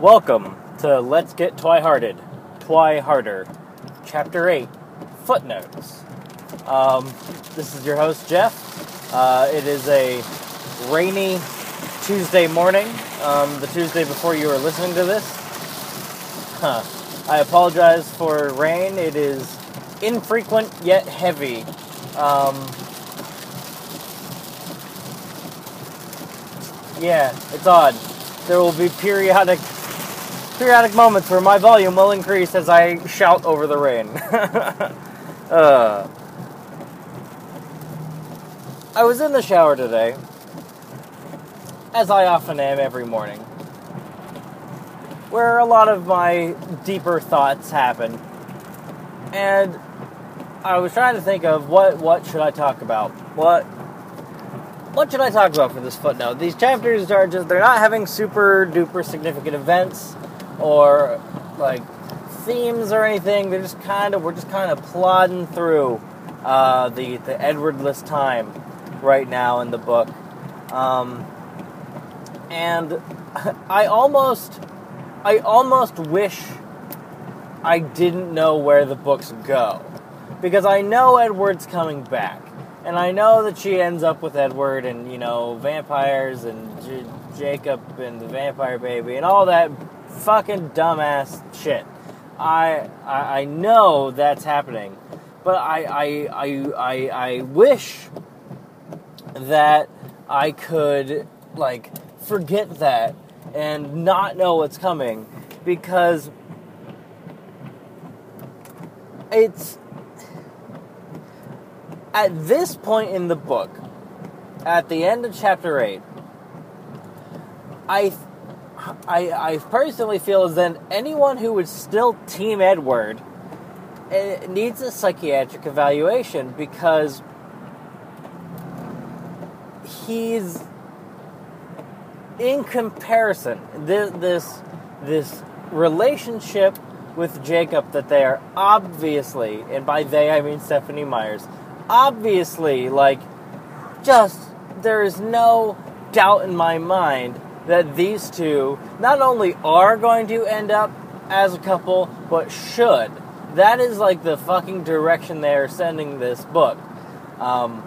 Welcome to Let's Get Twi-Hearted, Twi-Harder, Chapter 8, Footnotes. Um, this is your host, Jeff. Uh, it is a rainy Tuesday morning, um, the Tuesday before you are listening to this. Huh. I apologize for rain. It is infrequent yet heavy. Um, yeah, it's odd. There will be periodic periodic moments where my volume will increase as I shout over the rain. uh, I was in the shower today, as I often am every morning, where a lot of my deeper thoughts happen. And I was trying to think of what what should I talk about? What what should I talk about for this footnote? These chapters are just they're not having super duper significant events or like themes or anything. They're just kind of we're just kind of plodding through uh, the the Edwardless time right now in the book, um, and I almost I almost wish I didn't know where the books go because I know Edward's coming back. And I know that she ends up with Edward and, you know, vampires and J- Jacob and the vampire baby and all that fucking dumbass shit. I, I, I know that's happening, but I, I, I, I, I wish that I could, like, forget that and not know what's coming because it's at this point in the book, at the end of chapter 8, I I, I personally feel as then anyone who would still team Edward eh, needs a psychiatric evaluation because he's in comparison. This this this relationship with Jacob that they are obviously and by they I mean Stephenie Meyers obviously like just there is no doubt in my mind that these two not only are going to end up as a couple, but should. That is like the fucking direction they are sending this book. Um,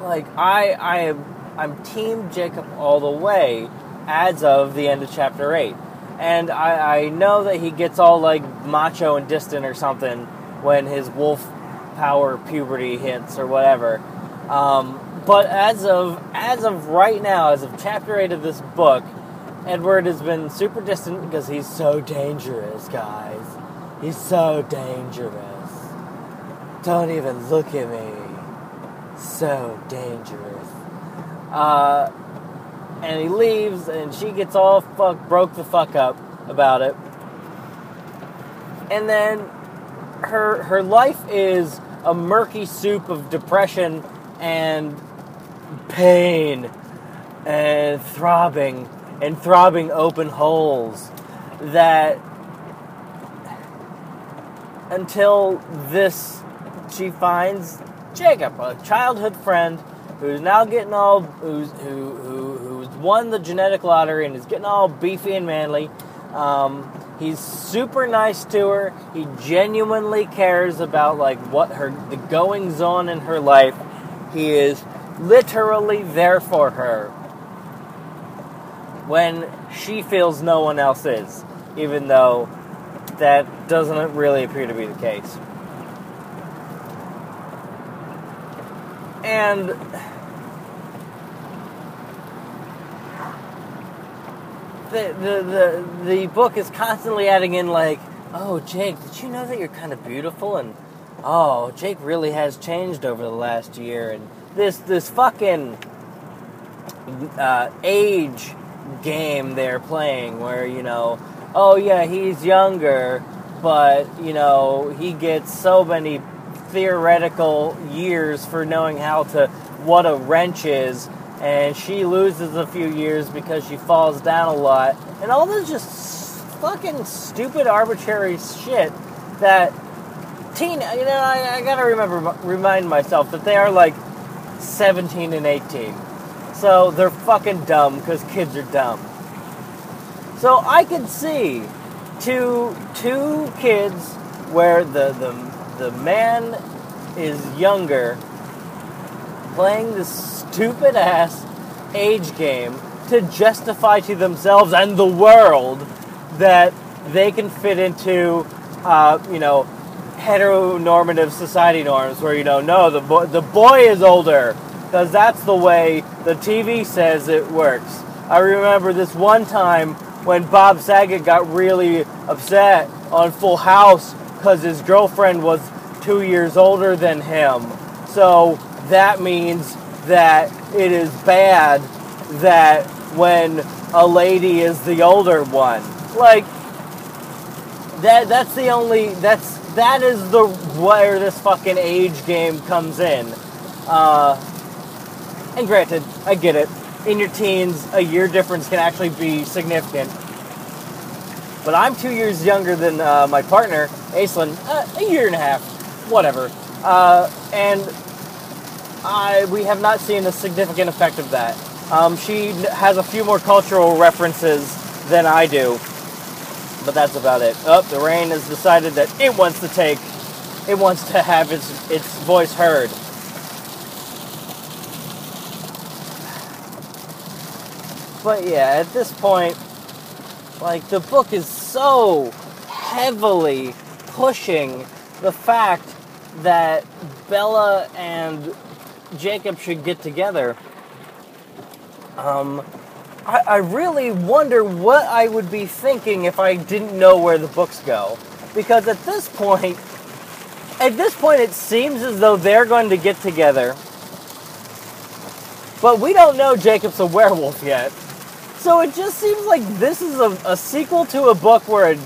like I, I am, I'm Team Jacob all the way as of the end of chapter eight, and I, I know that he gets all like macho and distant or something when his wolf power puberty hits or whatever. Um, but as of as of right now, as of chapter eight of this book, Edward has been super distant because he's so dangerous, guys. He's so dangerous. Don't even look at me. So dangerous. Uh, and he leaves, and she gets all fuck broke the fuck up about it. And then her her life is a murky soup of depression and pain and throbbing and throbbing open holes that until this she finds Jacob, a childhood friend who's now getting all who's who, who who's won the genetic lottery and is getting all beefy and manly. Um, he's super nice to her. He genuinely cares about like what her the goings on in her life. He is literally there for her when she feels no one else is, even though that doesn't really appear to be the case. And the, the, the, the book is constantly adding in like, oh, Jake, did you know that you're kind of beautiful? And oh, Jake really has changed over the last year. And this this fucking uh, age game they're playing, where you know, oh yeah, he's younger, but you know he gets so many theoretical years for knowing how to what a wrench is and she loses a few years because she falls down a lot and all this just fucking stupid arbitrary shit that teen you know I, I gotta remember remind myself that they are like 17 and 18 so they're fucking dumb because kids are dumb. So I could see two two kids where the the the man is younger playing this stupid ass age game to justify to themselves and the world that they can fit into, uh, you know, heteronormative society norms where, you know, no, the, the boy is older because that's the way the TV says it works. I remember this one time when Bob Saget got really upset on Full House because his girlfriend was two years older than him. So that means that it is bad that when a lady is the older one. Like that that's the only that's that is the where this fucking age game comes in. Uh, and granted, I get it. In your teens, a year difference can actually be significant. But I'm two years younger than uh, my partner, Aislinn, uh, a year and a half, whatever. Uh, and I, we have not seen a significant effect of that. Um, she has a few more cultural references than I do, but that's about it. Oh, the rain has decided that it wants to take, it wants to have its its voice heard. But yeah, at this point, like the book is so heavily pushing the fact that Bella and Jacob should get together. Um, I, I really wonder what I would be thinking if I didn't know where the books go. Because at this point, at this point, it seems as though they're going to get together. But we don't know Jacob's a werewolf yet. So it just seems like this is a, a sequel to a book where a,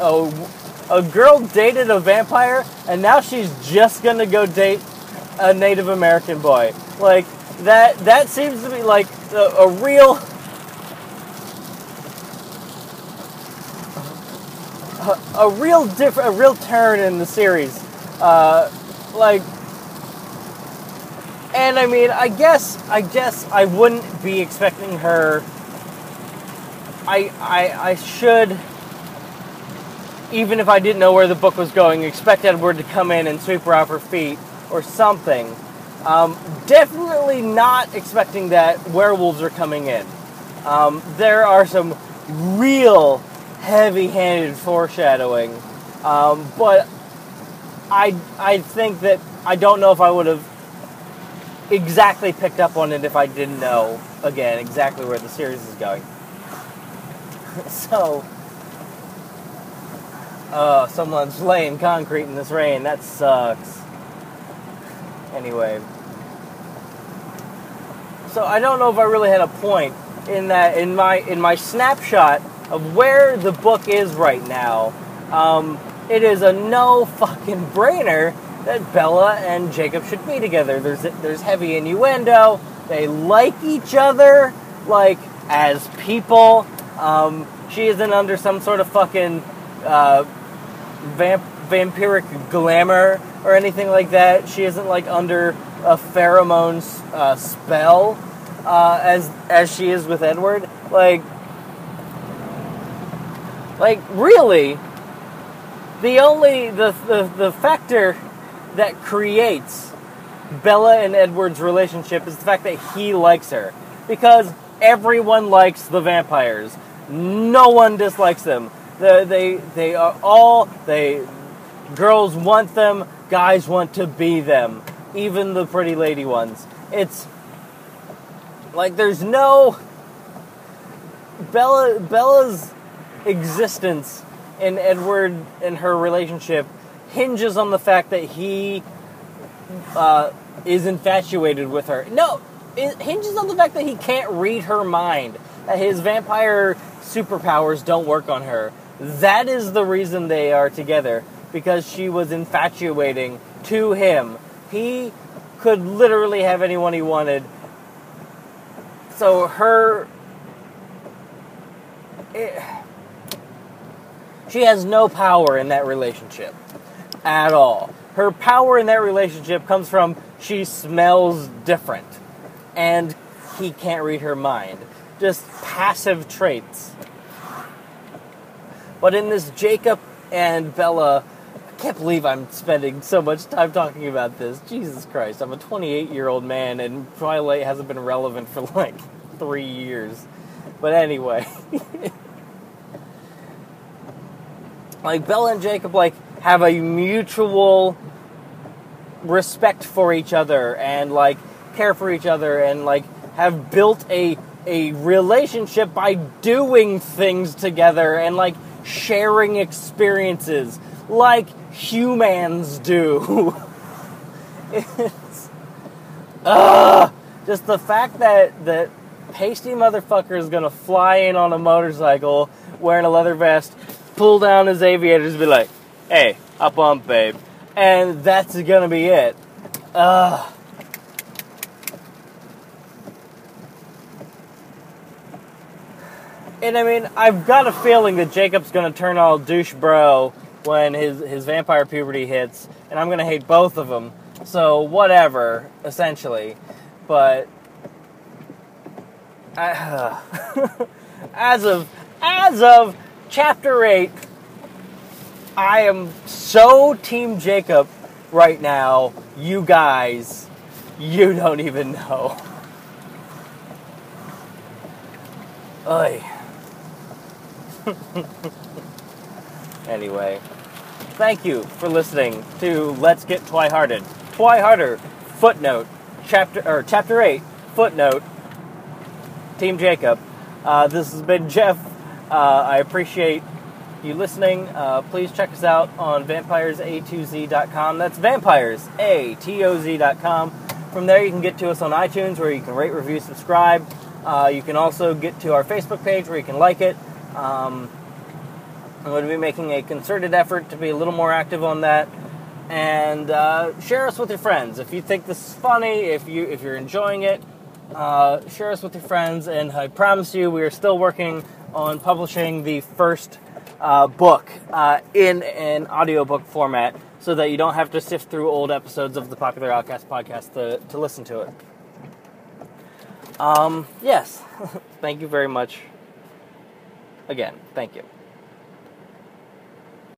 a, a girl dated a vampire and now she's just gonna go date a Native American boy. Like that that seems to be like a, a real a, real different a real turn in the series. Uh, like and I mean, I guess I guess I wouldn't be expecting her I, I, I should, even if I didn't know where the book was going, expect Edward to come in and sweep her off her feet or something. Um, definitely not expecting that werewolves are coming in. Um, there are some real heavy handed foreshadowing, um, but I, I think that I don't know if I would have exactly picked up on it if I didn't know, again, exactly where the series is going. so, uh, someone's laying concrete in this rain. That sucks. Anyway. So I don't know if I really had a point in that in my in my snapshot of where the book is right now. Um, it is a no fucking brainer that Bella and Jacob should be together. There's there's heavy innuendo. They like each other, like as people. Um, she isn't under some sort of fucking uh, vamp- vampiric glamour or anything like that. She isn't like under a pheromone uh, spell uh, as as she is with Edward. Like, like really, the only the the, the factor that creates Bella and Edward's relationship is the fact that he likes her because everyone likes the vampires. No one dislikes them. They, they, they are all, they, girls want them, guys want to be them. Even the pretty lady ones. It's, like, there's no, Bella, Bella's existence in Edward and her relationship hinges on the fact that he uh, is infatuated with her. No, it hinges on the fact that he can't read her mind. That his vampire superpowers don't work on her. That is the reason they are together because she was infatuating to him. He could literally have anyone he wanted. So her it, she has no power in that relationship at all. Her power in that relationship comes from she smells different and he can't read her mind. Just passive traits. But in this Jacob and Bella, I can't believe I'm spending so much time talking about this. Jesus Christ, I'm a 28 year old man, and Twilight hasn't been relevant for like three years. But anyway. like Bella and Jacob like have a mutual respect for each other and like care for each other and like have built a a relationship by doing things together and like sharing experiences like humans do. it's uh, just the fact that that pasty motherfucker is gonna fly in on a motorcycle wearing a leather vest, pull down his aviators, and be like, "Hey, up on, babe," and that's gonna be it. Ugh. And I mean, I've got a feeling that Jacob's gonna turn all douche bro when his his vampire puberty hits, and I'm gonna hate both of them. So whatever, essentially. But uh, as of as of chapter eight, I am so Team Jacob right now. You guys, you don't even know. Oy. anyway, thank you for listening to Let's Get Twihearted. Twiharder, footnote, chapter or chapter eight, footnote. Team Jacob. Uh, this has been Jeff. Uh, I appreciate you listening. Uh, please check us out on vampiresA2Z.com. That's vampires, A-T-O-Z.com. From there, you can get to us on iTunes where you can rate, review, subscribe. Uh, you can also get to our Facebook page where you can like it. Um, I'm going to be making a concerted effort to be a little more active on that, and uh, share us with your friends if you think this is funny. If you if you're enjoying it, uh, share us with your friends. And I promise you, we are still working on publishing the first uh, book uh, in an audiobook format, so that you don't have to sift through old episodes of the Popular Outcast podcast to to listen to it. Um, yes, thank you very much again, thank you.